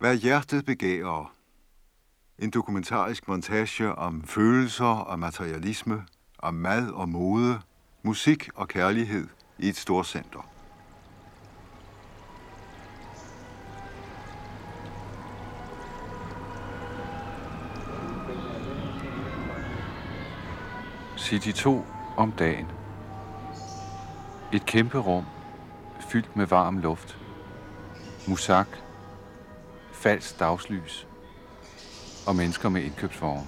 Hvad hjertet begærer. En dokumentarisk montage om følelser og materialisme, om mad og mode, musik og kærlighed i et storcenter. City 2 om dagen. Et kæmpe rum, fyldt med varm luft. Musak, falsk dagslys og mennesker med indkøbsvogne.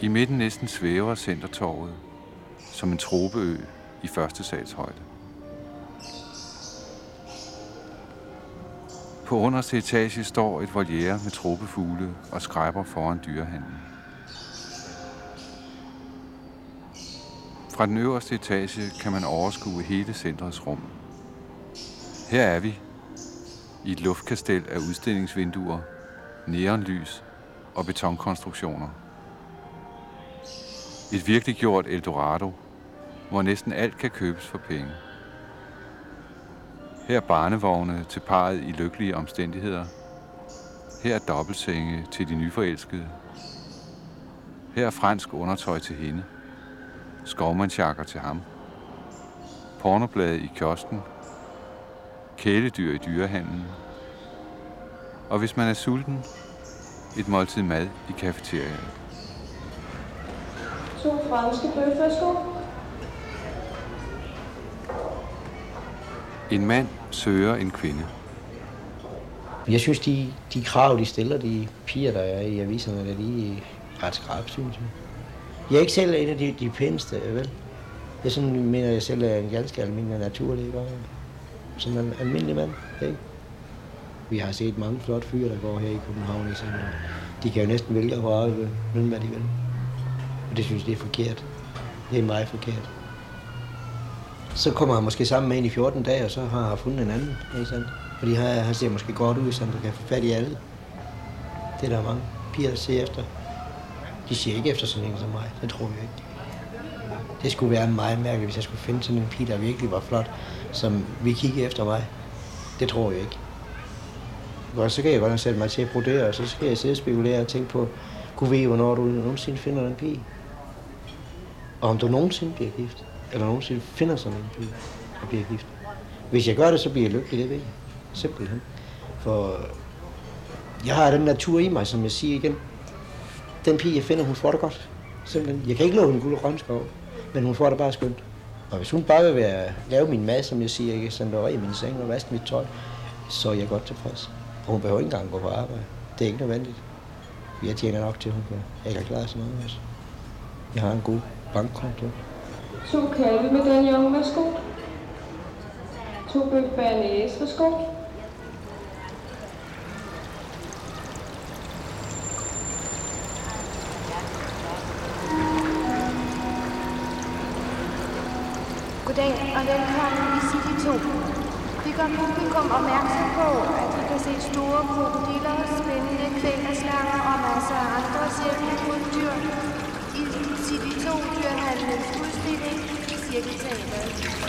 I midten næsten svæver centertorvet som en tropeø i første salshøjde. På underste etage står et voliere med tropefugle og skræber foran dyrehandlen. Fra den øverste etage kan man overskue hele centrets rum. Her er vi, i et luftkastel af udstillingsvinduer, neonlys og betonkonstruktioner. Et virkelig gjort Eldorado, hvor næsten alt kan købes for penge. Her barnevogne til parret i lykkelige omstændigheder. Her er dobbeltsenge til de nyforelskede. Her er fransk undertøj til hende. Skovmandsjakker til ham. Pornoblade i kiosken. Kæledyr i dyrehandlen. Og hvis man er sulten, et måltid mad i kafeteriet. To franske bøf, værsgo. En mand søger en kvinde. Jeg synes, de, de krav, de stiller, de piger, der er i aviserne, der de er ret skrab, synes jeg. Jeg er ikke selv en af de, de pæneste, vel? Jeg sådan, mener, jeg selv er en ganske almindelig naturlig? Som en almindelig mand, ikke? Vi har set mange flotte fyre, der går her i København, ikke? De kan jo næsten vælge at røre ved hvem hvad de vil. Og det synes jeg, det er forkert. Det er meget forkert. Så kommer han måske sammen med en i 14 dage, og så har han fundet en anden, ikke sandt? Fordi han, han ser måske godt ud, så han kan få fat i alle. Det er der mange piger, der ser efter. De ser ikke efter sådan en som mig. Det tror jeg ikke. Det skulle være meget mærkeligt, hvis jeg skulle finde sådan en pige, der virkelig var flot, som vi kigge efter mig. Det tror jeg ikke. Og så kan jeg godt nok sætte mig til at brodere, og så skal jeg sidde og spekulere og tænke på, kunne vi, hvornår du nogensinde finder en pige. Og om du nogensinde bliver gift. Eller nogensinde finder sådan en pige og bliver gift. Hvis jeg gør det, så bliver jeg lykkelig, det ved jeg. Simpelthen. For jeg har den natur i mig, som jeg siger igen. Den pige, jeg finder, hun får det godt. Simpelthen. Jeg kan ikke love en guld og grønskov, men hun får det bare skønt. Og hvis hun bare vil være, lave min mad, som jeg siger, ikke sådan i min seng og vaske mit tøj, så er jeg godt tilfreds. Og hun behøver ikke engang gå på arbejde. Det er ikke nødvendigt. Jeg tjener nok til, at hun kan. Jeg kan klare sådan noget Altså. Jeg har en god bankkonto. To kalve med den junge, værsgo. To bøf bernæs, værsgo. Goddag og velkommen i City 2. Vi gør publikum opmærksom på, at de kan se store krokodiller, spændende kvælerslanger og masser af andre sjældne krybdyr i City 2 dyrhandlens udstilling i Cirkelteateret.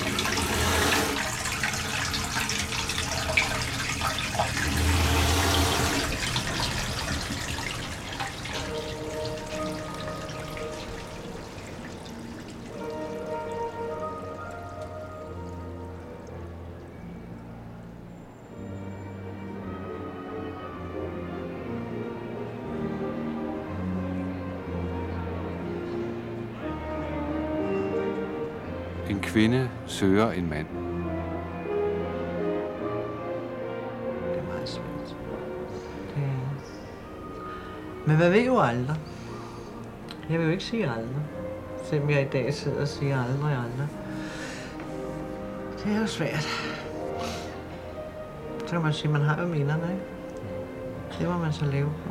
En kvinde søger en mand. Det er meget svært. Det. Men man ved jo aldrig. Jeg vil jo ikke sige aldrig. Selvom jeg i dag sidder og siger aldrig, aldrig. Det er jo svært. Så kan man sige, at man har jo minderne, ikke? Det må man så leve på.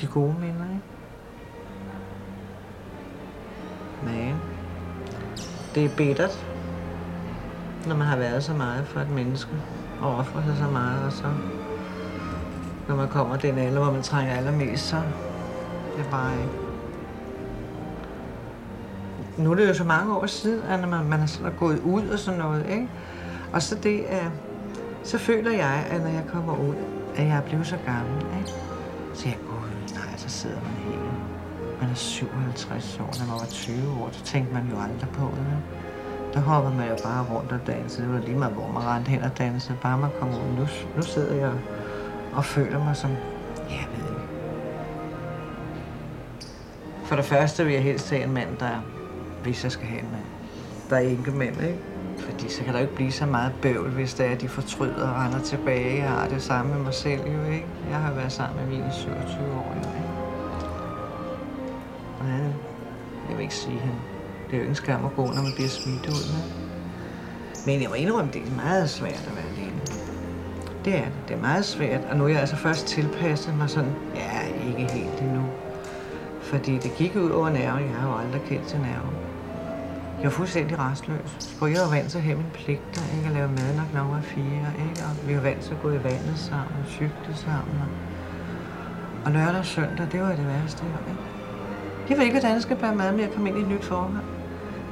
De gode minder, ikke? Det er bittert, når man har været så meget for et menneske, og offret sig så meget, og så når man kommer den alder, hvor man trænger allermest, så det er bare ikke. Nu er det jo så mange år siden, at man, man er sådan gået ud og sådan noget, ikke? Og så det, er, så føler jeg, at når jeg kommer ud, at jeg er blevet så gammel, ikke? Så jeg, gud, nej, så sidder man helt. Man er 57 år, når man var 20 år, så tænkte man jo aldrig på det. Ikke? Der hoppede man jo bare rundt og dansede. Det var lige meget, hvor man rendte hen og dansede. Bare man kom ud. Nu, nu sidder jeg og føler mig som, ja, jeg ved ikke. For det første vil jeg helst have en mand, der hvis jeg skal have en mand, der er ikke mænd, ikke? Fordi så kan der jo ikke blive så meget bøvl, hvis det er, at de fortryder og render tilbage Jeg har det samme med mig selv, jo ikke? Jeg har været sammen med mine 27 år, jo ikke? Og ja, jeg vil ikke sige hende. Det er jo ikke en skam at gå, når man bliver smidt ud, med. Men jeg må indrømme, det er meget svært at være alene. Det er det. Det er meget svært, og nu er jeg altså først tilpasset mig sådan, ja, ikke helt endnu. Fordi det gik ud over nerven. Jeg har jo aldrig kendt til nerven. Jeg var fuldstændig restløs. For jeg var vant til at have mine pligter, ikke? At lave mad, når klokken var fire, ikke? Og vi var vant til at gå i vandet sammen, cykle sammen. Og, og lørdag og søndag, det var det værste, ikke? Jeg ved ikke, hvordan jeg skal bære mad med at komme ind i et nyt forhold.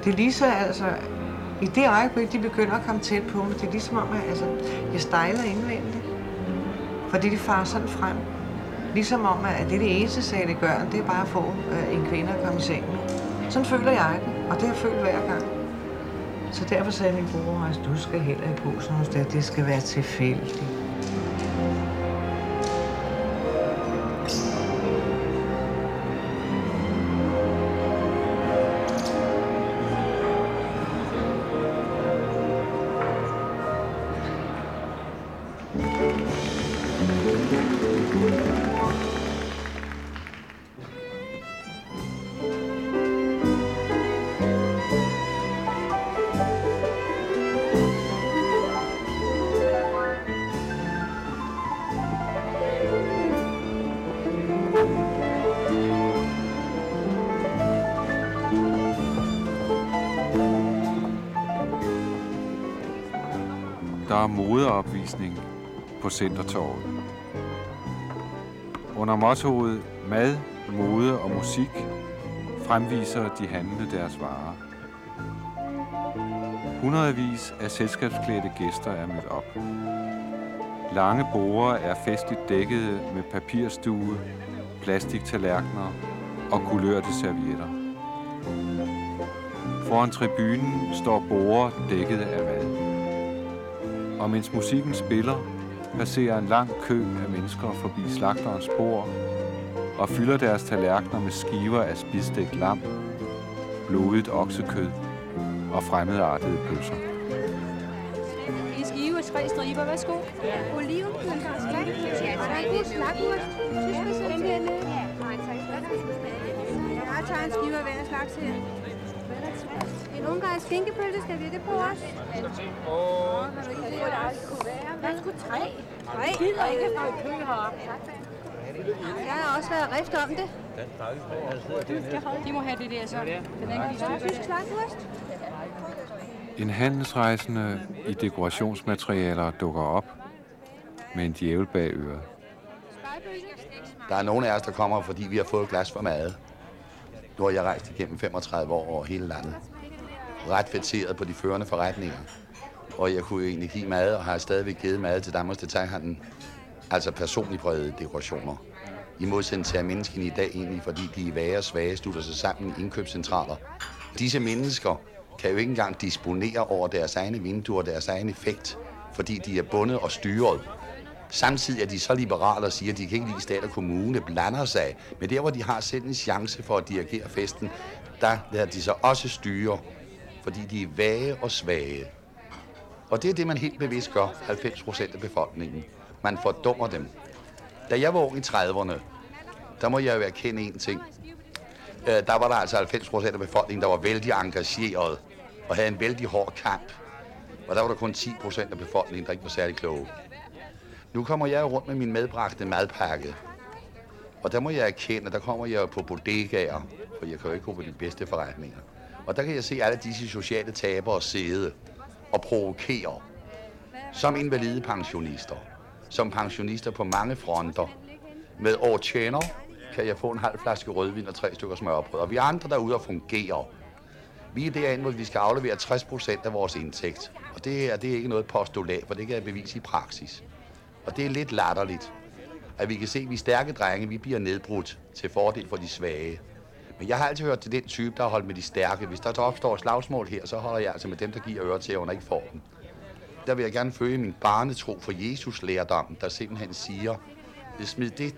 Det er lige så, altså, i det øjeblik, de begynder at komme tæt på mig, det er ligesom om, at altså, jeg stejler indvendigt. Fordi de farer sådan frem. Ligesom om, at det er det eneste sag, det gør, det er bare at få øh, en kvinde at komme i seng med. Sådan føler jeg det, og det har jeg følt hver gang. Så derfor sagde min bror, at du skal heller i posen hos det, det skal være tilfældigt. Der modeopvisning på Centertorvet. Under mottoet Mad, mode og musik fremviser de handlende deres varer. Hundredvis af selskabsklædte gæster er mødt op. Lange borer er festligt dækket med papirstue, plastiktallerkener og kulørte servietter. Foran tribunen står borer dækket af. Og mens musikken spiller, passerer en lang kø af mennesker forbi slagterens bord og fylder deres tallerkener med skiver af spidstegt lam, blodigt oksekød og fremmedartede pølser. En skive af tre striber, værsgo. Ja. Oliven, slagmus, slagmus. Den der nede. Jeg tager en skive af hver slags her. En ungarsk skinkepølse, skal vi det på os? Åh, du ikke Hvad skulle tre? Tre? Jeg gider ikke få kø heroppe. Jeg har også været rift om det. De må have det der så. Den anden tysk slagmust. En handelsrejsende i dekorationsmaterialer dukker op med en djævel bag øret. Der er nogle af os, der kommer, fordi vi har fået et glas for mad. Nu har jeg rejst igennem 35 år over hele landet. Ret fætteret på de førende forretninger. Og jeg kunne jo egentlig give mad, og har stadigvæk givet mad til Danmarks Detailhandel. Altså personligt brede dekorationer. I modsætning til at menneskene i dag egentlig, fordi de er værre og svage, slutter sig sammen i indkøbscentraler. Disse mennesker kan jo ikke engang disponere over deres egne vinduer og deres egen effekt, fordi de er bundet og styret. Samtidig er de så liberale og siger, at de kan ikke lide stat og kommune, blander sig. Men der, hvor de har selv en chance for at dirigere festen, der lader de så også styre, fordi de er vage og svage. Og det er det, man helt bevidst gør, 90 procent af befolkningen. Man fordummer dem. Da jeg var ung i 30'erne, der må jeg jo erkende en ting. Øh, der var der altså 90 procent af befolkningen, der var vældig engageret og havde en vældig hård kamp. Og der var der kun 10 procent af befolkningen, der ikke var særlig kloge. Nu kommer jeg rundt med min medbragte madpakke. Og der må jeg erkende, at der kommer jeg på bodegaer, for jeg kan jo ikke gå på de bedste forretninger. Og der kan jeg se alle disse sociale tabere sidde og provokere. Som invalide pensionister. Som pensionister på mange fronter. Med årtjener kan jeg få en halv flaske rødvin og tre stykker smørbrød. Og vi andre derude og fungerer. Vi er derinde, hvor vi skal aflevere 60 procent af vores indtægt. Og det er, det er ikke noget postulat, for det kan jeg bevise i praksis. Og det er lidt latterligt, at vi kan se, at vi stærke drenge, vi bliver nedbrudt til fordel for de svage. Men jeg har altid hørt til den type, der har holdt med de stærke. Hvis der så opstår slagsmål her, så holder jeg altså med dem, der giver øre til, at hun ikke får dem. Der vil jeg gerne følge min barnetro for Jesus lærdommen, der simpelthen siger, smid det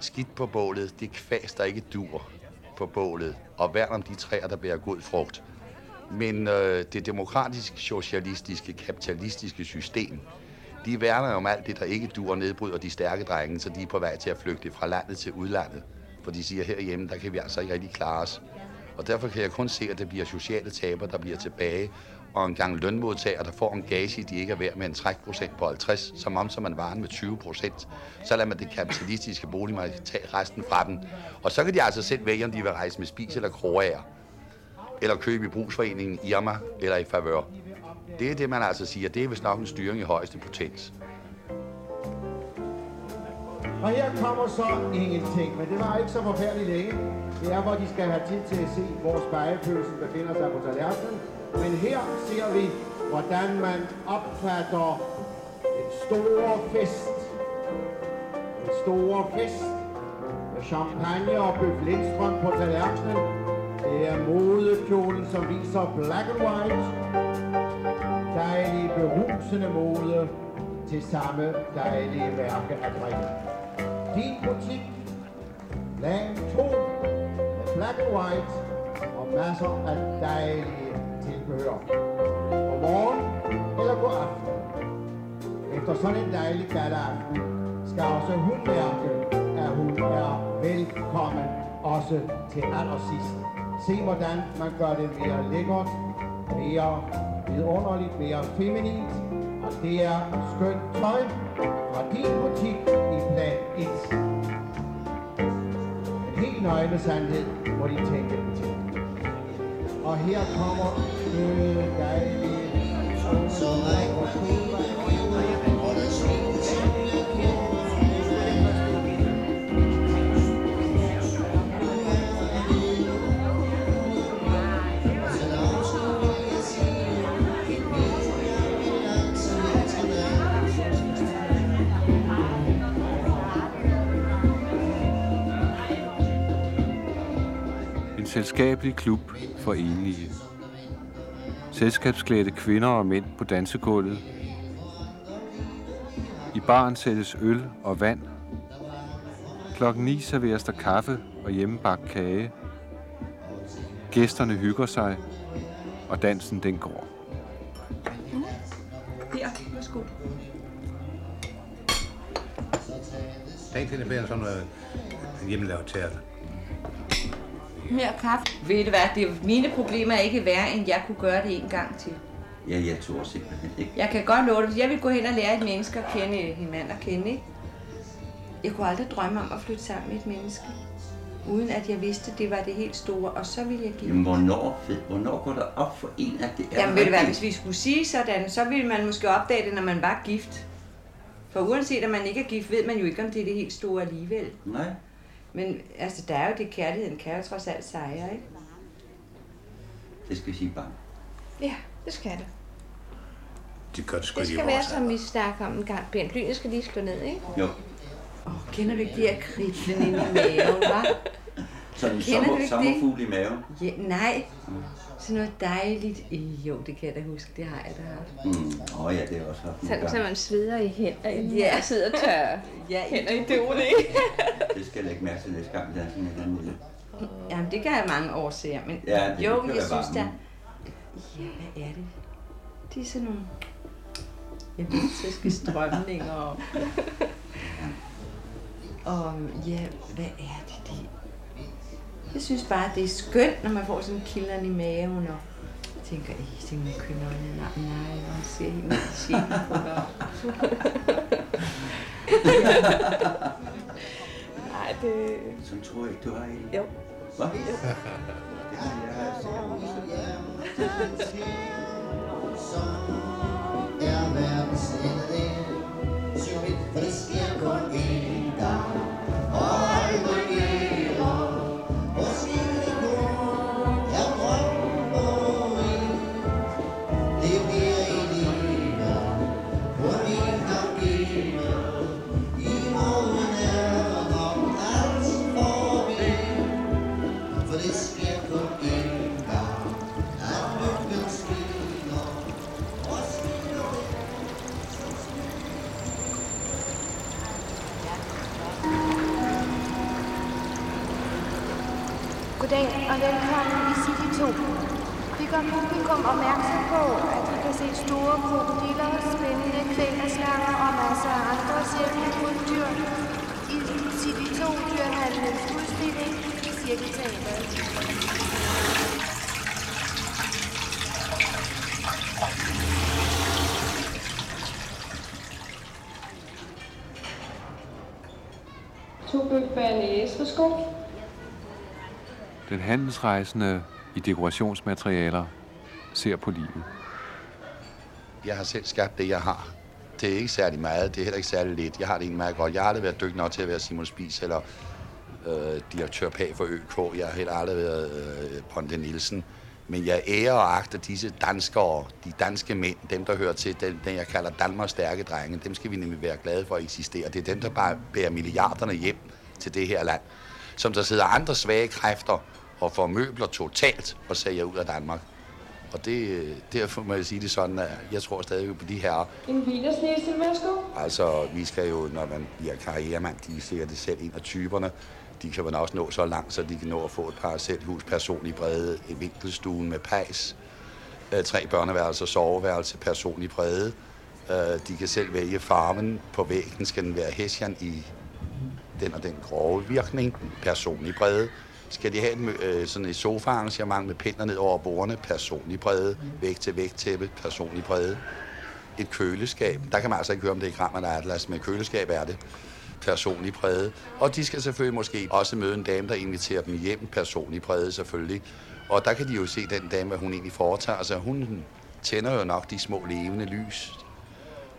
skidt på bålet, det kvæs, der ikke dur på bålet, og værn om de træer, der bærer god frugt. Men øh, det demokratiske, socialistiske, kapitalistiske system, de værner om alt det, der ikke dur og nedbryder de stærke drenge, så de er på vej til at flygte fra landet til udlandet. For de siger, herhjemme, der kan vi altså ikke rigtig klare os. Og derfor kan jeg kun se, at det bliver sociale taber, der bliver tilbage, og en gang lønmodtager, der får en gage, de ikke er værd med en trækprocent på 50, som om som man varen med 20 procent. Så lader man det kapitalistiske boligmarked tage resten fra den. Og så kan de altså selv vælge, om de vil rejse med spis eller kroager. Eller købe i brugsforeningen Irma eller i Favør. Det er det, man altså siger. Det er vist nok en styring i højeste potens. Og her kommer så ingenting, men det var ikke så forfærdeligt længe. Det er, hvor de skal have tid til at se, hvor spejepølsen befinder sig på tallerkenen. Men her ser vi, hvordan man opfatter en stor fest. En stor fest med champagne og bøf Lindstrøm på tallerkenen. Det er modekjolen, som viser black and white. Dejlig berusende mode til samme dejlige mærke at drikke. Din butik, plan 2 med black and white og masser af dejlige tilbehør. Og morgen eller god aften. Efter sådan en dejlig aften skal også hun mærke, at hun er velkommen også til allersidst. Se hvordan man gør det mere lækkert, mere vidunderligt, mere feminint, og det er skønt tøj fra din butik i plan 1. En helt nøgne sandhed må de tænke til. Og her kommer skønne, dejlige, En selskabelig klub for enlige. Selskabsklædte kvinder og mænd på dansegulvet. I baren sættes øl og vand. Klokken 9 serveres der kaffe og hjemmebagt kage. Gæsterne hygger sig, og dansen den går. Her, værsgo. Tænk til, det bliver sådan noget hjemmelavet teater. Mere kaffe. Ved du hvad, det, mine problemer er ikke værre, end jeg kunne gøre det en gang til. Ja, jeg tror simpelthen ikke. Jeg kan godt love det, jeg vil gå hen og lære et menneske at kende, en mand at kende, ikke? Jeg kunne aldrig drømme om at flytte sammen med et menneske, uden at jeg vidste, at det var det helt store, og så ville jeg give Jamen, hvornår, hvornår går der op for en, at det er Jamen ved du hvad, hvis vi skulle sige sådan, så ville man måske opdage det, når man var gift. For uanset om man ikke er gift, ved man jo ikke, om det er det helt store alligevel. Nej. Men altså, der er jo det, kærligheden kan jo trods alt sejre, ikke? Det skal vi sige bare. Ja, det skal det. Det gør det sgu Det skal være, som vi snakker om en gang. Bent Lynet skal lige slå ned, ikke? Jo. Oh, kender du ikke de her kriblen inde i maven, hva'? Sådan en sommer, sommerfugl i maven. Ja, nej. Sådan noget dejligt. Jo, det kan jeg da huske. Det har jeg da haft. Mm. Åh oh, ja, det er også haft Sådan, så man sveder i hænder, Ja. og sidder tørrer Ja, hænder i døden, ikke? Det skal jeg lægge mærke til næste gang, der er sådan en eller anden lille. Jamen, det kan jeg mange år se. Men Ja, det jo, kan jeg synes, der... Ja, hvad er det? Det er sådan nogle erotiske strømninger og... og ja, hvad er det, det? Jeg synes bare, det er skønt, når man får sådan kilderen i maven, og jeg tænker, ej, det er nogle kønner, nej, nej, man ser helt. Nej, det... Sådan tror jeg ikke, du har en. Jo. Hvad? Det sikkert er verdens ende. Så vidt, for det sker kun én Goddag og velkommen i City 2. Vi gør publikum opmærksom på, at vi kan se store krokodiller, spændende kvælerslanger og masser af andre sjældne krybdyr i City 2 dyrhandlens udstilling i Cirkelteateret. To bøf banæs. Værsgo. Den handelsrejsende i dekorationsmaterialer ser på livet. Jeg har selv skabt det, jeg har. Det er ikke særlig meget, det er heller ikke særlig lidt. Jeg har det egentlig meget godt. Jeg har aldrig været dygtig nok til at være Simon Spies eller øh, direktør Pag for ØK. Jeg har heller aldrig været øh, Ponte Nielsen. Men jeg ærer og agter disse danskere, de danske mænd, dem der hører til, den, den jeg kalder Danmarks stærke drenge, dem skal vi nemlig være glade for at eksistere. Det er dem, der bare bærer milliarderne hjem til det her land. Som der sidder andre svage kræfter og får møbler totalt og sælger ud af Danmark. Og det, derfor må jeg sige det sådan, at jeg tror stadig på de her. En wienersnitzel. Værsgo. Altså, vi skal jo, når man bliver karrieremand, de ser det selv en af typerne. De kan man også nå så langt, så de kan nå at få et parcelhus, personlig brede, en vinkelstuen med pejs, øh, tre børneværelser, soveværelse, personlig brede. Øh, de kan selv vælge farven. På væggen skal den være hessian i den og den grove virkning, personlig brede. Skal de have en, øh, sådan et sofaarrangement med pinder ned over bordene, personlig brede, væg til væg tæppe, personlig brede. Et køleskab, der kan man altså ikke høre, om det er Kram eller Atlas, men køleskab er det personlig præget. Og de skal selvfølgelig måske også møde en dame, der inviterer dem hjem, personlig præget selvfølgelig. Og der kan de jo se den dame, hvad hun egentlig foretager sig. Hun tænder jo nok de små levende lys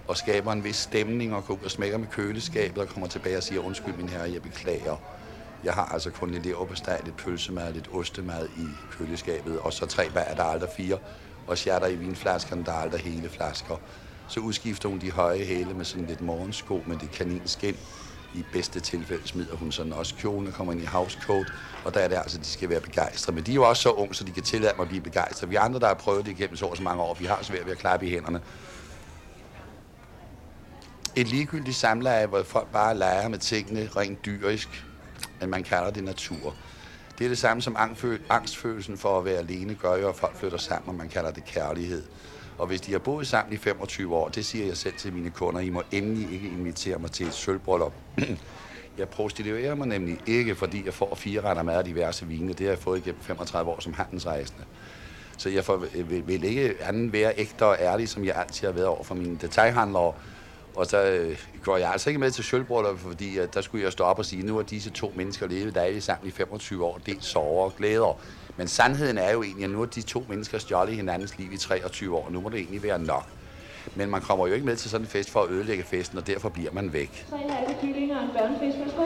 og skaber en vis stemning og går ud og smækker med køleskabet og kommer tilbage og siger, undskyld min herre, jeg beklager. Jeg har altså kun en leverpostej, lidt pølsemad, lidt ostemad i køleskabet, og så tre bær, der er aldrig fire, og sjatter i vinflaskerne, der er aldrig hele flasker. Så udskifter hun de høje hæle med sådan lidt morgensko med det kaninskin. I bedste tilfælde smider hun sådan også kjolen og kommer ind i housecoat, og der er det altså, de skal være begejstrede. Men de er jo også så unge, så de kan tillade mig at blive begejstrede. Vi andre, der har prøvet det igennem så så mange år, vi har svært ved at klappe i hænderne. Et ligegyldigt samleje, hvor folk bare leger med tingene rent dyrisk, men man kalder det natur. Det er det samme som angstfølelsen for at være alene gør jo, at folk flytter sammen, og man kalder det kærlighed. Og hvis de har boet sammen i 25 år, det siger jeg selv til mine kunder, I må endelig ikke invitere mig til et sølvbryllup. jeg prostituerer mig nemlig ikke, fordi jeg får fire retter mad af diverse vine. Det har jeg fået igennem 35 år som handelsrejsende. Så jeg får, vil, vil ikke anden være ægte og ærlig, som jeg altid har været over for mine detaljhandlere. Og så øh, går jeg altså ikke med til sølvbryllup, fordi at der skulle jeg stå op og sige, nu har disse to mennesker levet dejligt sammen i 25 år, delt sover og glæder. Men sandheden er jo egentlig, at nu har de to mennesker stjålet hinandens liv i 23 år, og nu må det egentlig være nok. Men man kommer jo ikke med til sådan en fest for at ødelægge festen, og derfor bliver man væk. Tre halve kyllinger og en børnefisk. Værsgo.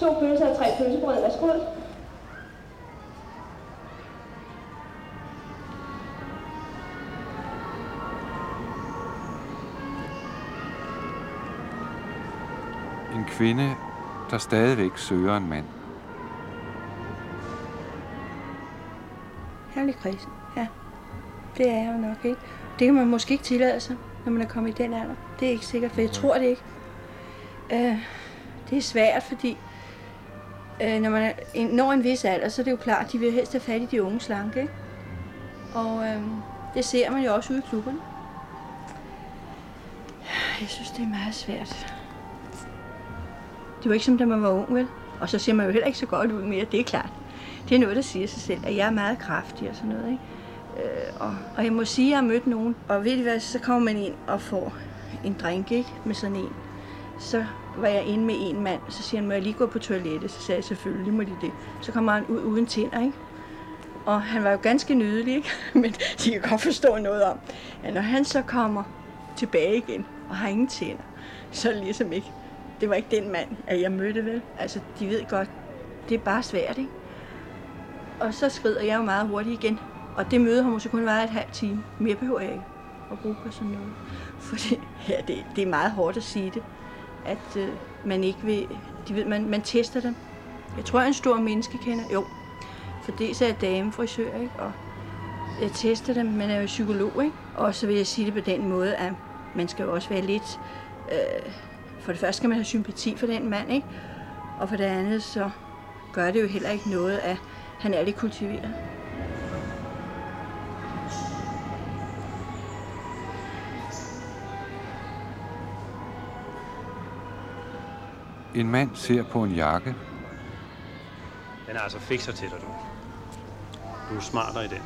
To pølser og tre pølsebrød. Værsgo. Kvinde, der stadigvæk søger en mand. Herlig kristen, ja. Det er jeg jo nok ikke. Det kan man måske ikke tillade sig, når man er kommet i den alder. Det er ikke sikkert, for jeg tror det ikke. Uh, det er svært, fordi uh, når man en, når en vis alder, så er det jo klart, at de vil helst have fat i de unge slanke. Ikke? Og uh, det ser man jo også ude i klubberne. Jeg synes, det er meget svært. Det var ikke som da man var ung, vel? Og så ser man jo heller ikke så godt ud mere, det er klart. Det er noget, der siger sig selv, at jeg er meget kraftig og sådan noget, ikke? Øh, og, og jeg må sige, at jeg har mødt nogen, og ved I hvad, så kommer man ind og får en drink, ikke? Med sådan en. Så var jeg inde med en mand, så siger han, må jeg lige gå på toilettet? Så sagde jeg, selvfølgelig må de det. Så kommer han ud uden tænder, ikke? Og han var jo ganske nydelig, ikke? Men de kan godt forstå noget om, at når han så kommer tilbage igen og har ingen tænder, så er det ligesom ikke det var ikke den mand, at jeg mødte vel. Altså, de ved godt, det er bare svært, ikke? Og så skrider jeg jo meget hurtigt igen. Og det møde har måske kun været et halvt time. Mere behøver jeg ikke at bruge på sådan noget. Fordi ja, det, det er meget hårdt at sige det. At øh, man ikke vil... De ved, man, man tester dem. Jeg tror, jeg er en stor menneske kender. Jo. For det så er jeg damefrisør, ikke? Og jeg tester dem. Man er jo psykolog, ikke? Og så vil jeg sige det på den måde, at man skal jo også være lidt... Øh, for det første skal man have sympati for den mand, ikke? Og for det andet, så gør det jo heller ikke noget, at han er lidt kultiveret. En mand ser på en jakke. Den er altså fikser til dig, du. Du er smartere i den.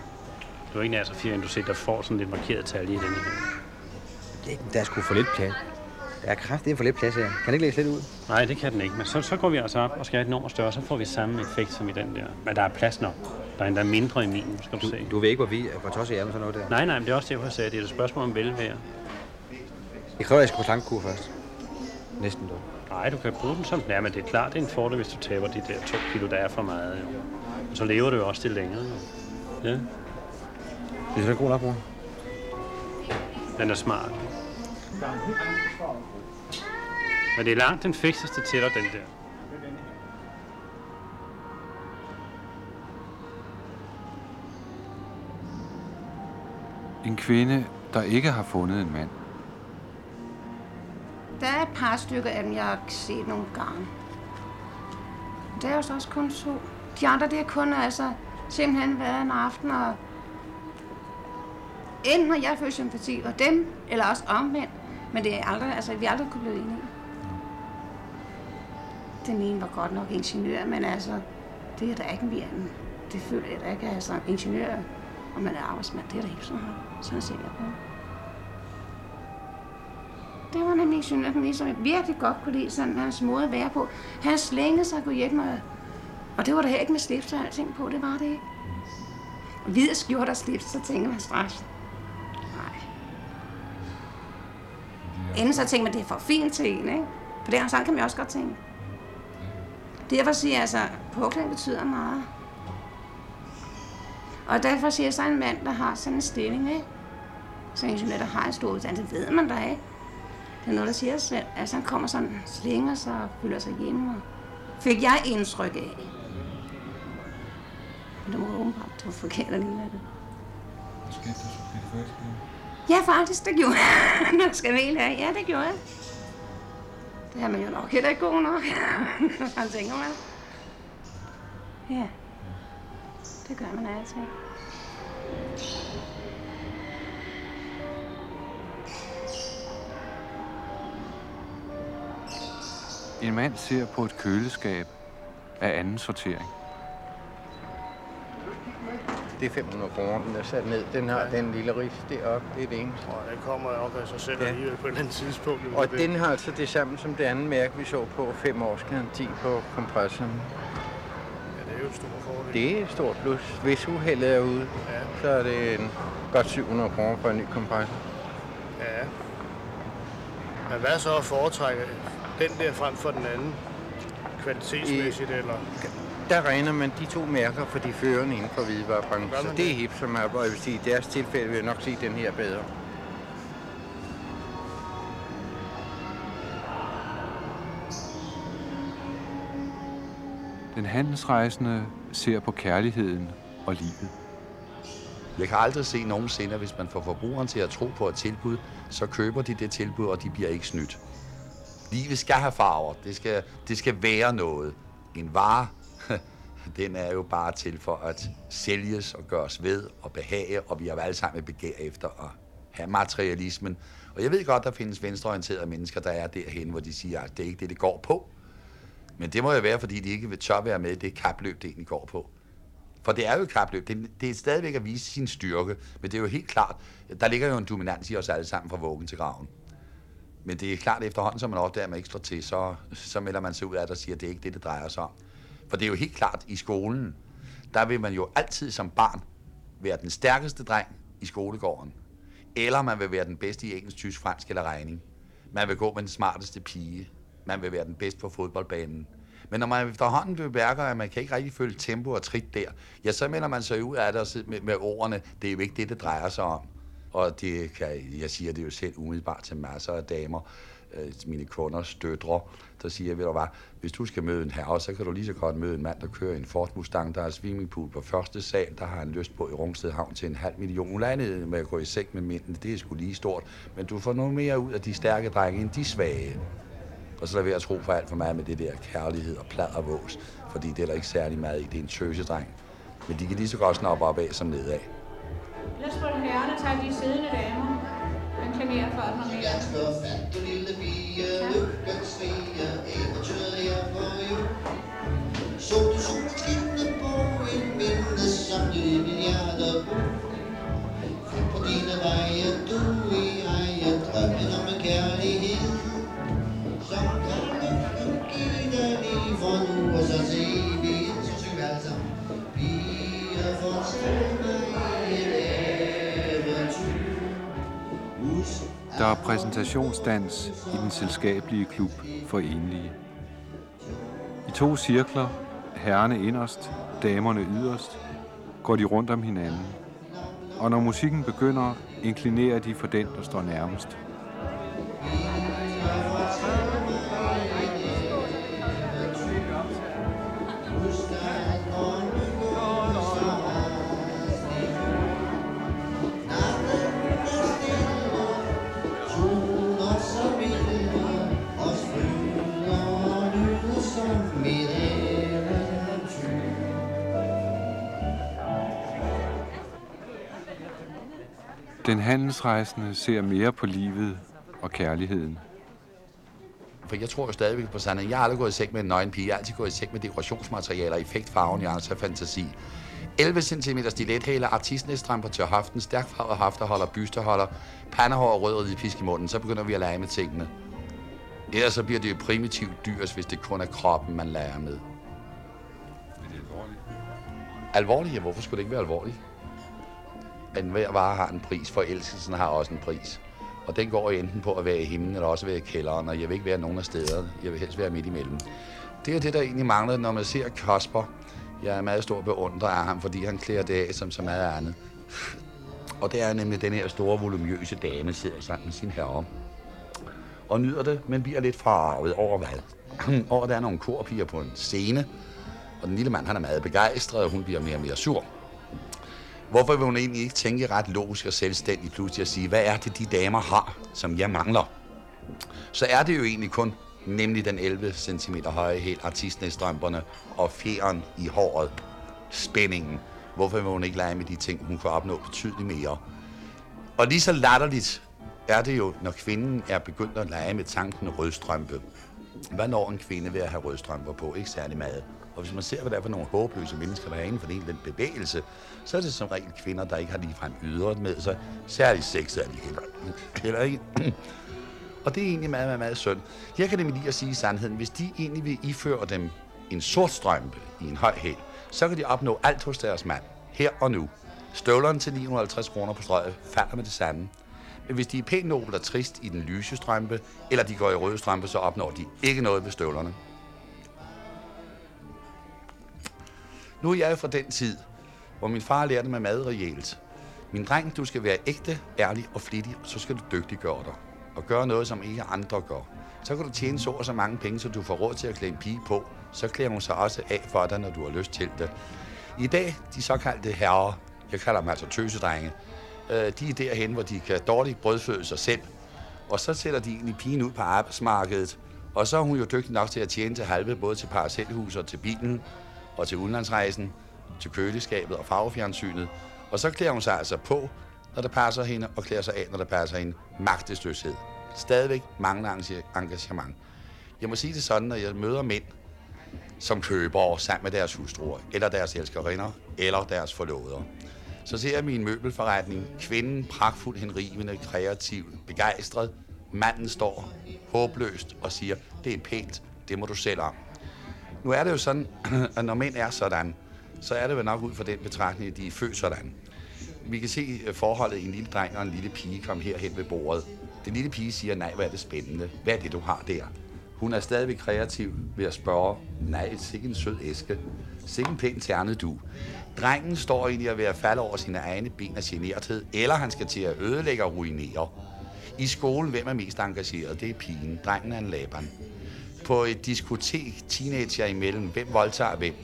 Du er ikke nær så fire, end du sætter får sådan lidt markeret tal i den her. Det, der er sgu for lidt plads. Der er kraftigt for lidt plads her. Kan det ikke læse lidt ud? Nej, det kan den ikke. Men så, så går vi altså op og skal have et nummer større, så får vi samme effekt som i den der. Men der er plads nok. Der er endda mindre i min, skal du, Du, se. du ved ikke, hvor vi for tosset er med sådan noget der. Nej, nej, men det er også derfor, jeg sagde, det er et spørgsmål om velvære. Jeg kræver, at jeg skal på slankekur først. Næsten dog. Nej, du kan bruge den som den er, men det er klart, det er en fordel, hvis du taber de der to kilo, der er for meget. Jo. Og så lever du jo også til længere. Jo. Ja, Det er en god nok, bror. den er smart. Men det er langt den fikseste til dig, den der. En kvinde, der ikke har fundet en mand. Der er et par stykker af dem, jeg har set nogle gange. Det er jo så også kun to. De andre, det er kun altså simpelthen været en aften, og enten har jeg følt sympati for dem, eller også omvendt. Men det er aldrig, altså, vi er aldrig kunne blive enige. Den ene var godt nok ingeniør, men altså, det er da ikke mere end, det føler jeg da ikke, altså ingeniør, og man er arbejdsmand, det er da ikke sådan her. Sådan ser jeg på det. Var nemlig ingeniør, den som jeg virkelig godt kunne lide, sådan hans måde at være på. Han slængede sig og kunne hjælpe mig. Og det var der ikke med slips og alting på, det var det ikke. Hvid skjort og slips, så tænker man straks, nej. Inden så tænker man, det er for fint til en, ikke? For det sådan kan man også godt tænke. Derfor siger jeg altså, påklædning betyder meget. Og derfor siger jeg, så en mand, der har sådan en stilling, ikke? Så en ingeniør, der har en stor uddannelse, det ved man da ikke. Det er noget, der siger sig selv. Altså, han kommer sådan, slinger sig og føler sig hjemme. Og fik jeg indtryk af. Men det må åbenbart, det var forkert alligevel. Måske du så blive forelsket? Ja, faktisk, det gjorde jeg. Jeg skal vælge af. Ja, det gjorde jeg. Det er man jo nok heller ikke god nok. Han tænker man? Ja. Det gør man altid. En mand ser på et køleskab af anden sortering. Det er 500 kroner, den er sat ned. Den har den lille ris deroppe, det er det eneste. Og den kommer op af sig selv Ja. ja. alligevel på et eller andet tidspunkt. Og Det- den har altså det samme som det andet mærke, vi så på. 5 års garanti på kompressoren. Ja, det er jo en stor fordel. Det er et stort plus. Hvis uheldet er ude, Ja. så er det en godt 700 kroner for en ny kompressor. Ja. Men hvad så at foretrække den der frem for den anden? Kvalitetsmæssigt, eller? Der regner man de to mærker for de førende inden for hvidevarebranchen. Så det er det? hip som er, og jeg vil sige, i deres tilfælde vil jeg nok sige, den her er bedre. Den handelsrejsende ser på kærligheden og livet. Jeg kan aldrig se nogensinde, at hvis man får forbrugeren til at tro på et tilbud, så køber de det tilbud, og de bliver ikke snydt. Livet skal have farver. Det skal, det skal være noget. En vare, den er jo bare til for at sælges og gøres ved og behage, og vi har jo alle sammen et begær efter at have materialismen. Og jeg ved godt, der findes venstreorienterede mennesker, der er derhen, hvor de siger, at det er ikke det, det går på. Men det må jo være, fordi de ikke vil tør være med i det kapløb, det egentlig går på. For det er jo et kapløb. Det, det er stadigvæk at vise sin styrke. Men det er jo helt klart, der ligger jo en dominans i os alle sammen fra vuggen til graven. Men det er klart, at efterhånden, som man opdager, at man ikke slår til, så, så melder man sig ud af det og siger, at det er ikke det, det drejer sig om. For det er jo helt klart, i skolen, der vil man jo altid som barn være den stærkeste dreng i skolegården. Eller man vil være den bedste i engelsk, tysk, fransk eller regning. Man vil gå med den smarteste pige. Man vil være den bedste på fodboldbanen. Men når man efterhånden bemærker, at man kan ikke rigtig følge tempo og trit der, ja, så melder man sig ud af det og med, med ordene, det er jo ikke det, det drejer sig om. Og det kan, jeg siger det jo selv umiddelbart til masser af damer, mine kunders døtre, der siger, ved du hvad, hvis du skal møde en herre, så kan du lige så godt møde en mand, der kører en Ford Mustang, der har swimmingpool på første sal, der har han lyst på i Rungsted Havn til en halv million. Lad ned med at gå i seng med mændene, det er sgu lige stort. Men du får noget mere ud af de stærke drenge end de svage. Og så lad være at tro for alt for meget med det der kærlighed og plad og vås, fordi det er der ikke særlig meget i. Det er en tøsedreng. Men de kan lige så godt snappe op af som nedad. Ellers får herrerne tage de siddende damer. Han klamerer for dem og mere. Der er præsentationsdans i den selskabelige klub for enlige. I to cirkler, herrerne inderst, damerne yderst, går de rundt om hinanden. Og når musikken begynder, inklinerer de for den, der står nærmest. Den handelsrejsende ser mere på livet og kærligheden. For jeg tror jo stadigvæk på sandheden. Jeg har aldrig gået i seng med en nøgen pige. Jeg har altid gået i seng med dekorationsmaterialer, effektfarven, jeg har fantasi. 11 cm stilethæler, artistnæstramper til haften, stærk farvet hafterholder, bysterholder, pandehår og rød i pisk i munden. Så begynder vi at lege med tingene. Ellers så bliver det jo primitivt dyrs, hvis det kun er kroppen, man lærer med. Er det alvorligt? Alvorligt? Ja, hvorfor skulle det ikke være alvorligt? En hver vare har en pris, forelskelsen har også en pris. Og den går enten på at være i himlen, eller også være i kælderen, og jeg vil ikke være nogen af stederne. Jeg vil helst være midt imellem. Det er det, der egentlig mangler, når man ser Kasper. Jeg er meget stor beundrer af ham, fordi han klæder det af som så meget andet. Og det er nemlig den her store, volumøse dame, sidder sammen med sin herre. Og nyder det, men bliver lidt farvet over hvad? over, der er nogle korpiger på en scene. Og den lille mand, han er meget begejstret, og hun bliver mere og mere sur. Hvorfor vil hun egentlig ikke tænke ret logisk og selvstændigt pludselig at sige, hvad er det, de damer har, som jeg mangler? Så er det jo egentlig kun nemlig den 11 cm høje hæl, artistnæstrømperne og fjeren i håret, spændingen. Hvorfor vil hun ikke lege med de ting, hun kan opnå betydeligt mere? Og lige så latterligt er det jo, når kvinden er begyndt at lege med tanken rødstrømpe. Hvad når en kvinde ved at have rødstrømper på? Ikke særlig meget. Og hvis man ser, hvad der er for nogle håbløse mennesker, der er inden for den, den bevægelse, så er det som regel kvinder, der ikke har ligefrem ydret med sig. Særligt sex er de heller, heller ikke. Og det er egentlig meget, meget, meget synd. Jeg kan nemlig lige at sige sandheden. Hvis de egentlig vil iføre dem en sort strømpe i en høj hæl, så kan de opnå alt hos deres mand. Her og nu. Støvlerne til 950 kroner på strøget falder med det samme. Men hvis de er pænt nobel og trist i den lyse strømpe, eller de går i røde strømpe, så opnår de ikke noget ved støvlerne. Nu er jeg fra den tid, hvor min far lærte mig mad reelt. Min dreng, du skal være ægte, ærlig og flittig, og så skal du dygtiggøre dig. Og gøre noget, som ikke andre gør. Så kan du tjene så og så mange penge, så du får råd til at klæde en pige på. Så klæder hun sig også af for dig, når du har lyst til det. I dag, de såkaldte herrer, jeg kalder dem altså tøsedrenge, øh, de er derhen, hvor de kan dårligt brødføde sig selv. Og så sætter de egentlig pigen ud på arbejdsmarkedet. Og så er hun jo dygtig nok til at tjene til halve, både til parcelhus og til bilen, og til udenlandsrejsen, til køleskabet og farvefjernsynet. Og så klæder hun sig altså på, når det passer hende, og klæder sig af, når det passer hende. Magtesløshed. Stadigvæk manglende engagement. Jeg må sige det sådan, når jeg møder mænd, som køber sammen med deres hustruer, eller deres elskerinder, eller deres forloveder. Så ser jeg min møbelforretning. Kvinden pragtfuld, henrivende, kreativ, begejstret. Manden står håbløst og siger, det er pænt, det må du selv om. Nu er det jo sådan, at når mænd er sådan, så er det vel nok ud fra den betragtning, at de er født sådan. Vi kan se øh, forholdet i en lille dreng og en lille pige komme herhen ved bordet. Den lille pige siger, nej, hvad er det spændende? Hvad er det, du har der? Hun er stadigvæk kreativ ved at spørge, nej, sikke en sød æske. Sikke en pæn terne du. Drengen står egentlig at være falde over sine egne ben af generthed, eller han skal til at ødelægge og ruinere. I skolen, hvem er mest engageret? Det er pigen. Drengen er en laban. På et diskotek, teenager imellem, hvem voldtager hvem?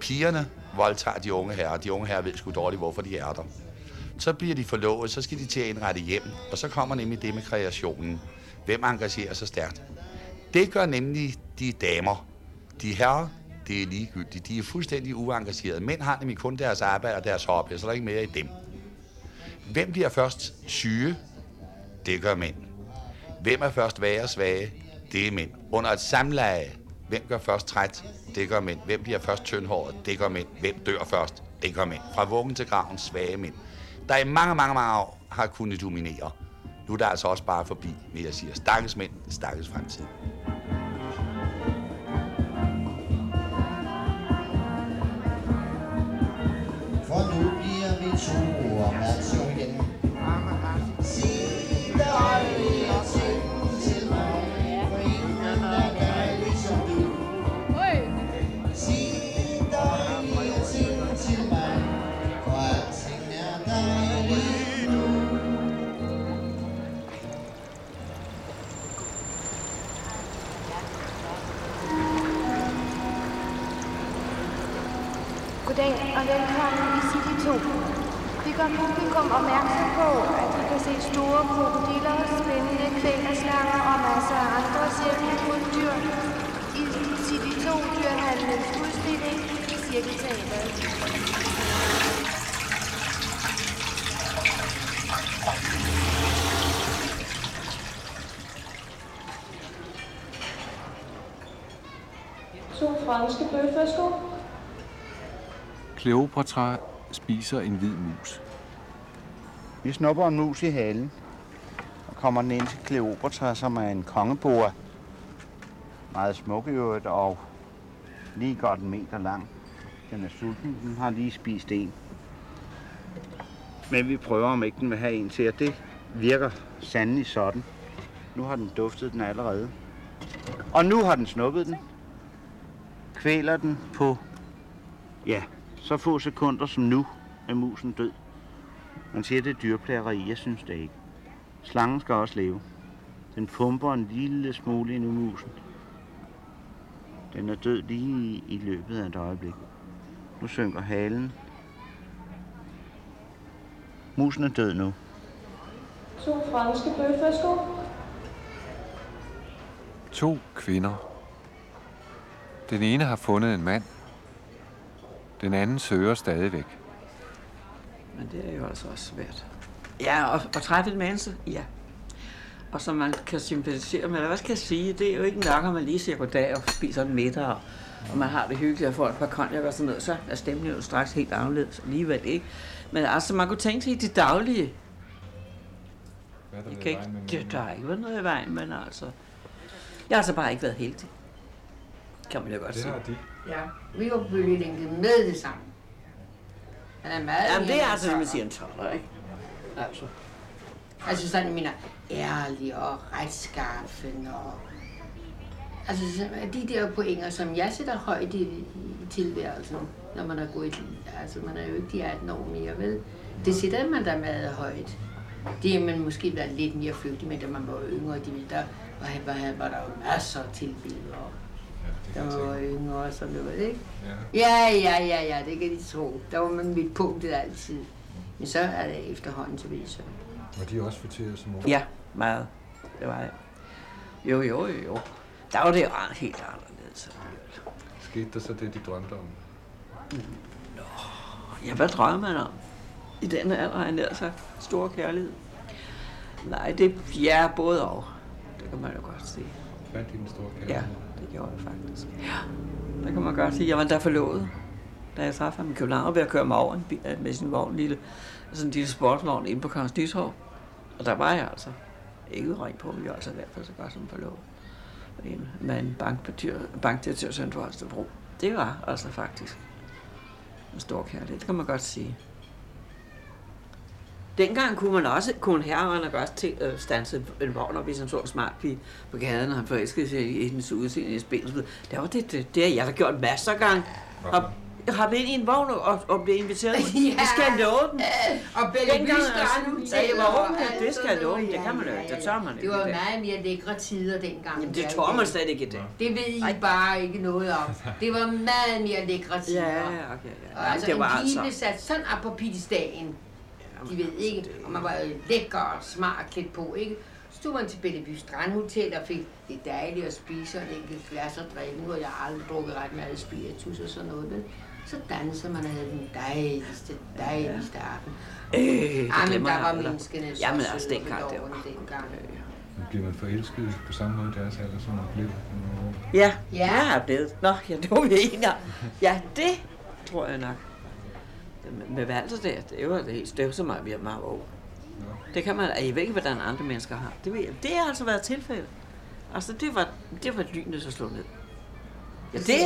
Pigerne voldtager de unge herrer. De unge herrer ved sgu dårligt, hvorfor de er der. Så bliver de forlovet, så skal de til at indrette hjem, og så kommer nemlig det med kreationen. Hvem engagerer sig stærkt? Det gør nemlig de damer. De herrer, det er ligegyldigt. De er fuldstændig uengagerede. Mænd har nemlig kun deres arbejde og deres hobby, så der er ikke mere i dem. Hvem bliver først syge? Det gør mænd. Hvem er først værre og svage? Det er mænd. Under et samleje, hvem gør først træt? Det gør mænd. Hvem bliver først tyndhåret? Det gør mænd. Hvem dør først? Det gør mænd. Fra vuggen til graven, svage mænd. Der i mange, mange, mange år har kunnet dominere. Nu er der altså også bare forbi, men jeg siger, Stakkes mænd, stakkes fremtid. For nu bliver vi to gør publikum opmærksom på, at de kan se store krokodiller, spændende kvælerslanger og masser af andre sjældne krybdyr i City 2 dyrhandlens udstilling i Cirkelteateret. To franske bøf, værsgo. Kleopatra spiser en hvid mus. Vi snupper en mus i halen og kommer den ind til Kleopatra, som er en kongeboa. Meget smuk i øvrigt og lige godt en meter lang. Den er sulten, den har lige spist en. Men vi prøver, om ikke den vil have en til, og det virker sandelig sådan. Nu har den duftet den allerede. Og nu har den snuppet den. Kvæler den på, ja, så få sekunder som nu er musen død. Man siger, det er dyrplageri. Jeg synes det ikke. Slangen skal også leve. Den pumper en lille smule ind i musen. Den er død lige i, løbet af et øjeblik. Nu synker halen. Musen er død nu. To franske bøf, værsgo. To kvinder. Den ene har fundet en mand. Den anden søger stadigvæk. Men det er jo altså også svært. Ja, og, og træffe et menneske, ja. Og som man kan sympatisere med, eller hvad skal jeg sige, det er jo ikke nok, at man lige siger goddag og spiser en middag, og, og man har det hyggeligt og får et par konjak og sådan noget, så er stemningen jo straks helt anderledes alligevel, ikke? Men altså, man kunne tænke sig i det daglige. Hvad er Jeg kan ikke, det, der har ikke været noget i vejen, men altså... Jeg har altså bare ikke været heldig. Kan man jo godt sige. Ja, vi var bølgelængde med det samme. Han er meget Jamen, det er altså, som man siger, en toller, ikke? Altså. Altså sådan, jeg mener, ærlig og retskaffen og... Altså de der pointer, som jeg sætter højt i, i tilværelsen, når man er gået i Altså, man er jo ikke de 18 år mere, vel? Det sætter man da meget højt. Det er man måske været lidt mere flygtig med, da man var yngre. De, der var, var, var der jo masser af tilbydere. Der var yngre og sådan noget, ikke? Ja, ja, ja, ja, det kan de tro. Der var man mit punkt altid. Men så er det efterhånden til viser. Var de også fætteret som ung? Ja, meget. Det var jeg. Jo, jo, jo, jo. Der var det jo helt anderledes. Skete der så det, de drømte om? Ja, hvad drømmer man om? I den alder har jeg nær sagt stor kærlighed. Nej, det ja, både og. Det kan man jo godt sige. Fandt den store Ja, kærlighed? Det gjorde jeg faktisk. Ja, der kan man godt sige. Jeg var der forlovet, da jeg traf ham i København ved at køre mig over en bil, øh, med sin vogn, lille, sådan en lille sportsvogn inde på Kongens Nytorv. Og der var jeg altså. Ikke ring på, men jeg var altså i hvert fald så godt som forlovet. En, med en bankdirektør, bankdirektør søn for Holstebro. Det var altså faktisk en stor kærlighed, det kan man godt sige. Dengang kunne man også, kunne herrerne godt til at stanse en vogn op, hvis han så en smart pige på gaden, og han forelskede sig i hendes udseende i spillet. Det var det, det, det har jeg da gjort masser af gange. Har, har vi ind i en vogn og, og blive inviteret ud? Ja. Det skal jeg love dem. Og og nu da jeg var ung, og det skal jeg love dem. Det kan man jo Ja, ikke. ja, Det ja. tør man ikke. Det var meget mere lækre tider dengang. Jamen, det i man slet ikke i dag. Det ved I bare ikke noget om. Det var meget mere lækre tider. Ja, okay, ja. Og altså, det var en pige altså- blev sat sådan op på pittestagen. De ved ikke, og man var lækker og smart klædt på, ikke? stod man til Bellevue Strandhotel og fik det dejligt at spise og et enkelt glas og drikke. Nu har jeg aldrig drukket ret meget spiritus og sådan noget, vel? Så dansede man og havde den dejligste, dejligste aften. Øh, men glemmer der jeg var aldrig. menneskene så Jamen, søde altså, dengang, det var- dengang. Bliver man forelsket på samme måde i deres alder, som man blev? Ja, ja. jeg er blevet. Nå, ja, det var vi enige. Ja, det tror jeg nok. Med, Walter der, det var det helt det var så meget, vi er meget over. Det kan man, jeg ved ikke, hvordan andre mennesker har. Det, ved jeg. det har altså været tilfældet. Altså, det var, det var lynet, der slog ned. Ja, det,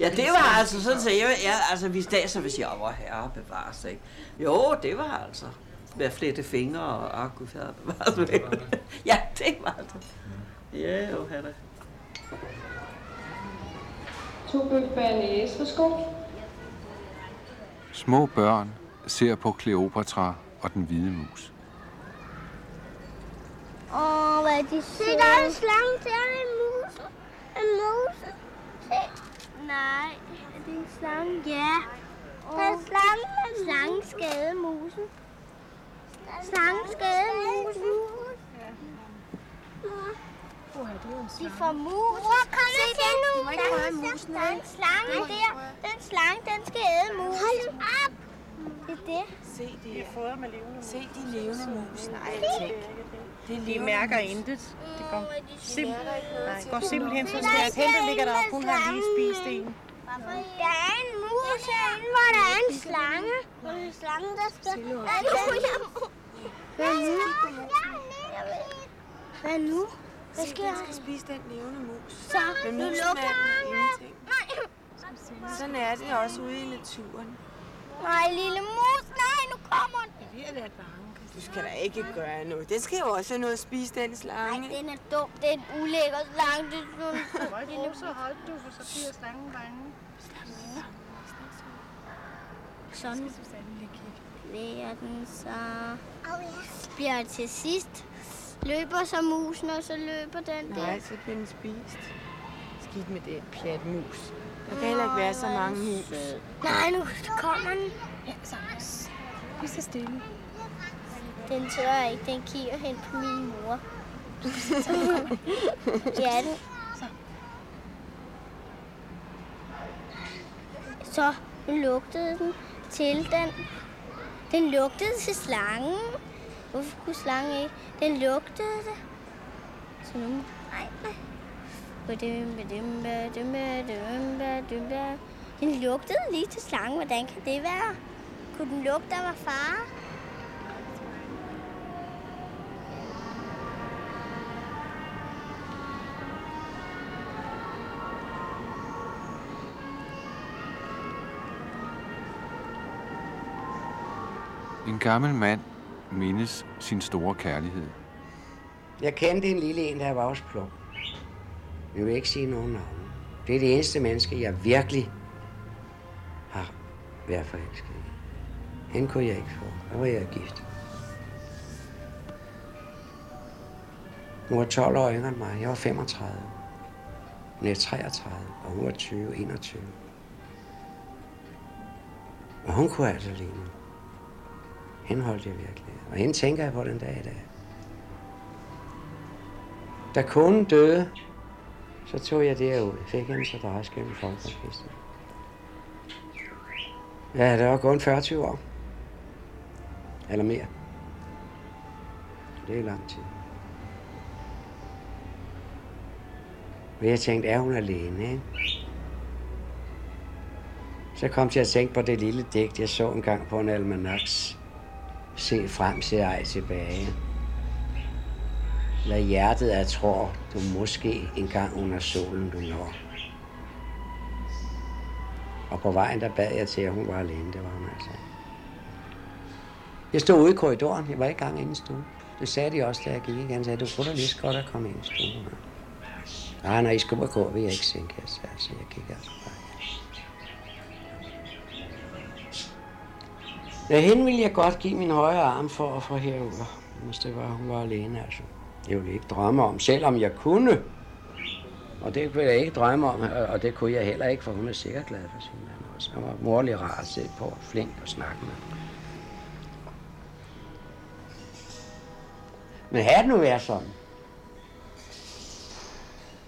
ja, det var altså sådan, så jeg, jeg altså, vi dag, så hvis jeg var herre bevares, ikke? Jo, det var altså med flette fingre og, ah, gud, herre bevares. ja, det var det. Ja, jo, havde det. To bøf bernæs. Værsgo. Små børn ser på Kleopatra og den hvide mus. Åh, hvad er de Se, der er en slange. Der er en mus. En mus. Se. Nej, er det en slange? Ja. Der er en slange. Slangen skade musen. Slangen skade musen. De får mus. Mor, kom Se, til nu. Du må ikke røre musen. Der er en slange der. Den slange, den skal æde musen. Hold op. Det er det. Se, de er fået med levende mus. Se, de levende mus. Nej, tænk. Det er de mærker intet. Det går, sim Nej, går simpelthen så stærkt. Hente ligger der, hun har lige spist en. Der er en mus herinde, hvor der er en slange. Hvor er en slange, der skal... Hvad nu? Hvad nu? Hvad sker Den skal spise den levende mus. Så, Men nu lukker er han. ingenting. Sådan er det også ude i naturen. Nej, lille mus, nej, nu kommer den. Jeg er lidt bange. Du skal da ikke gøre noget. Det skal jo også have noget at spise, den slange. Nej, den er dum. Det er en ulækker slange. Det er sådan... Hvor lille så holdt du, for så bliver slangen bange. Sådan bliver den så... Bliver til sidst løber så musen, og så løber den der. Nej, så bliver den spist. Skidt med det pjat mus. Der kan heller ikke være så mange mus. Nej, nu kommer den. Ja, så Vi så stille. Den tør ikke. Den kigger hen på min mor. ja, den. Så nu lugtede den til den. Den lugtede til slangen. Hvorfor kunne slangen ikke? Den lugtede det. Så nu... Nej, Den lugtede lige til slangen. Hvordan kan det være? Kunne den lugte der var far? En gammel mand mindes sin store kærlighed. Jeg kendte en lille en, der var også plum. Jeg vil ikke sige nogen navn. Det er det eneste menneske, jeg virkelig har været forelsket i. Hende kunne jeg ikke få. Der var jeg gift. Hun var 12 år yngre end mig. Jeg var 35. Hun er 33, og hun var 20, 21. Og hun kunne altså lide mig. Hende holdt jeg virkelig. Og hende tænker jeg på den dag i dag. Da konen døde, så tog jeg derud. Fik hendes adresse gennem folkeregisteret. Ja, det var gået 40 år. Eller mere. Det er lang tid. Og jeg tænkte, er hun alene, ikke? Så kom jeg til at tænke på det lille digt, jeg så engang på en almanaks. Se frem, se ej tilbage. Lad hjertet af tror, du måske engang under solen du når. Og på vejen, der bad jeg til, at hun var alene. Det var hun altså. Jeg stod ude i korridoren. Jeg var ikke gang inde i stuen. Det sagde de også, da jeg gik igen. Sagde, du kunne da lige så godt at komme ind i stuen. Nej, når I skal gå, vil jeg ikke sænke jer. Så altså, jeg gik altså bare. Ja, hende ville jeg godt give min højre arm for at få herover, hvis det var, hun var alene, altså. Jeg ville ikke drømme om, selvom jeg kunne. Og det kunne jeg ikke drømme om, og det kunne jeg heller ikke, for hun er sikkert glad for sin mand også. Han var morlig rar at se på, flink at snakke med. Men havde det nu været sådan,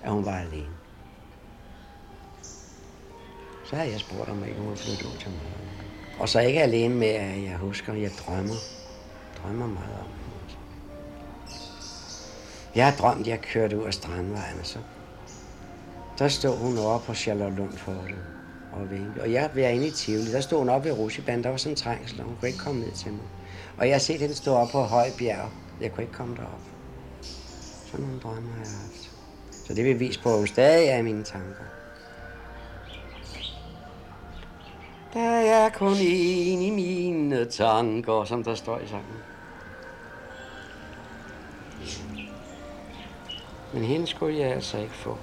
at hun var alene, så havde jeg spurgt, om ikke hun ville flytte ud til mig. Og så ikke alene med, at jeg husker, at jeg drømmer. Drømmer meget om. Jeg har drømt, at jeg kørte ud af Strandvejen, og så der stod hun over på Charlotte Fortet og vinke. Og jeg var inde i Tivoli, der stod hun oppe ved Rusjebanen, der var sådan en trængsel, og hun kunne ikke komme ned til mig. Og jeg har set hende stå oppe på Højbjerg. Jeg kunne ikke komme derop. Sådan nogle drømme har jeg haft. Så det vil vise på, at hun stadig er i mine tanker. Der er kun en i mine tanker, som der står i sangen. Men hende skulle jeg altså ikke få.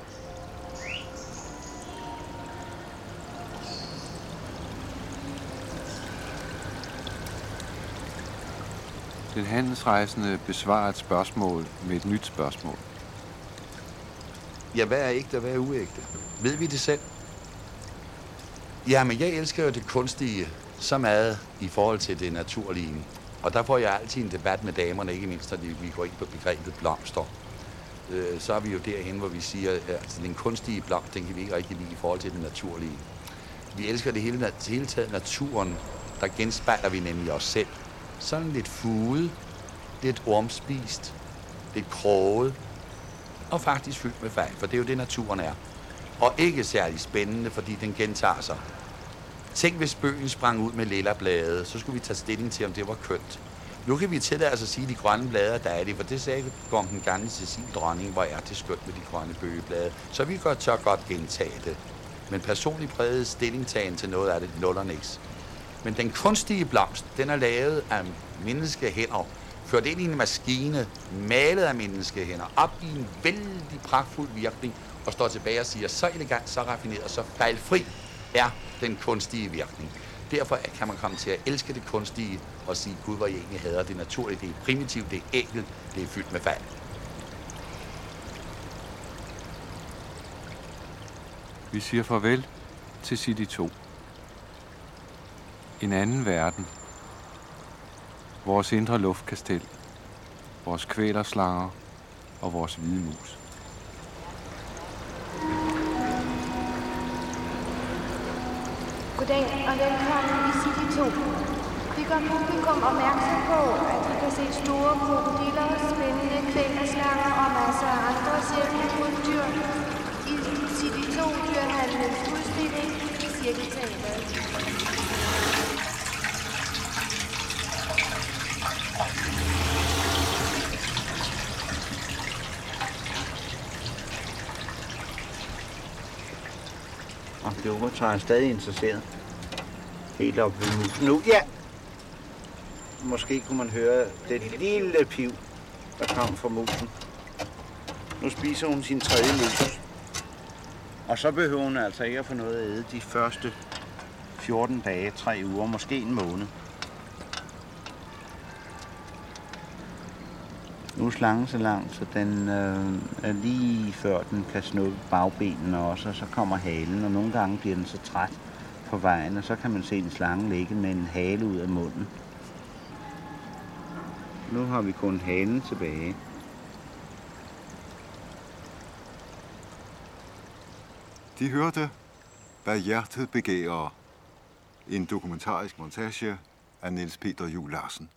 Den handelsrejsende besvarer et spørgsmål med et nyt spørgsmål. Ja, hvad er ægte og hvad er uægte? Ved vi det selv? Jamen, jeg elsker jo det kunstige så meget i forhold til det naturlige. Og der får jeg altid en debat med damerne, ikke mindst når vi går ind på begrebet blomster. Øh, så er vi jo derhen, hvor vi siger, at altså, den kunstige blomst, den kan vi ikke rigtig lide i forhold til det naturlige. Vi elsker det hele, det hele taget naturen, der genspejler vi nemlig os selv. Sådan lidt fuget, lidt ormspist, lidt kroget, og faktisk fyldt med fejl, for det er jo det, naturen er. Og ikke særlig spændende, fordi den gentager sig. Tænk, hvis bøgen sprang ud med lilla blade, så skulle vi tage stilling til, om det var kønt. Nu kan vi tillade os at sige, at de grønne blade der er det, for det sagde vi om den gamle Cecil dronning, hvor er det skønt med de grønne bøgeblade. Så vi godt tør godt gentage det. Men personligt præget stillingtagen til noget af det nuller niks. Men den kunstige blomst, den er lavet af menneskehænder, ført ind i en maskine, malet af menneskehænder, op i en vældig pragtfuld virkning, og står tilbage og siger, så elegant, så raffineret, så fejlfri er den kunstige virkning. Derfor kan man komme til at elske det kunstige og sige, Gud, hvor jeg egentlig hader det naturlige, det er primitivt, det er enkelt, det er fyldt med fald. Vi siger farvel til City 2. En anden verden. Vores indre luftkastel. Vores kvælerslanger og vores hvide mus. Goddag og velkommen i City 2. Vi gør publikum opmærksom på, at de kan se store krokodiller, spændende kvælerslanger og masser af andre sjældne krybdyr i City 2 dyrehallens udstilling i Cirkelteateret. Og så er stadig interesseret. Helt op ved musen. Nu, ja! Måske kunne man høre det lille piv, der kom fra musen. Nu spiser hun sin tredje mus. Og så behøver hun altså ikke at få noget at æde de første 14 dage, 3 uger, måske en måned. Nu er slangen så lang, så den øh, er lige før den kan snuppe bagbenene også, og så kommer halen, og nogle gange bliver den så træt på vejen, og så kan man se en slange ligge med en hale ud af munden. Nu har vi kun halen tilbage. De hørte, hvad hjertet begærer. En dokumentarisk montage af Niels Peter Juhl Larsen.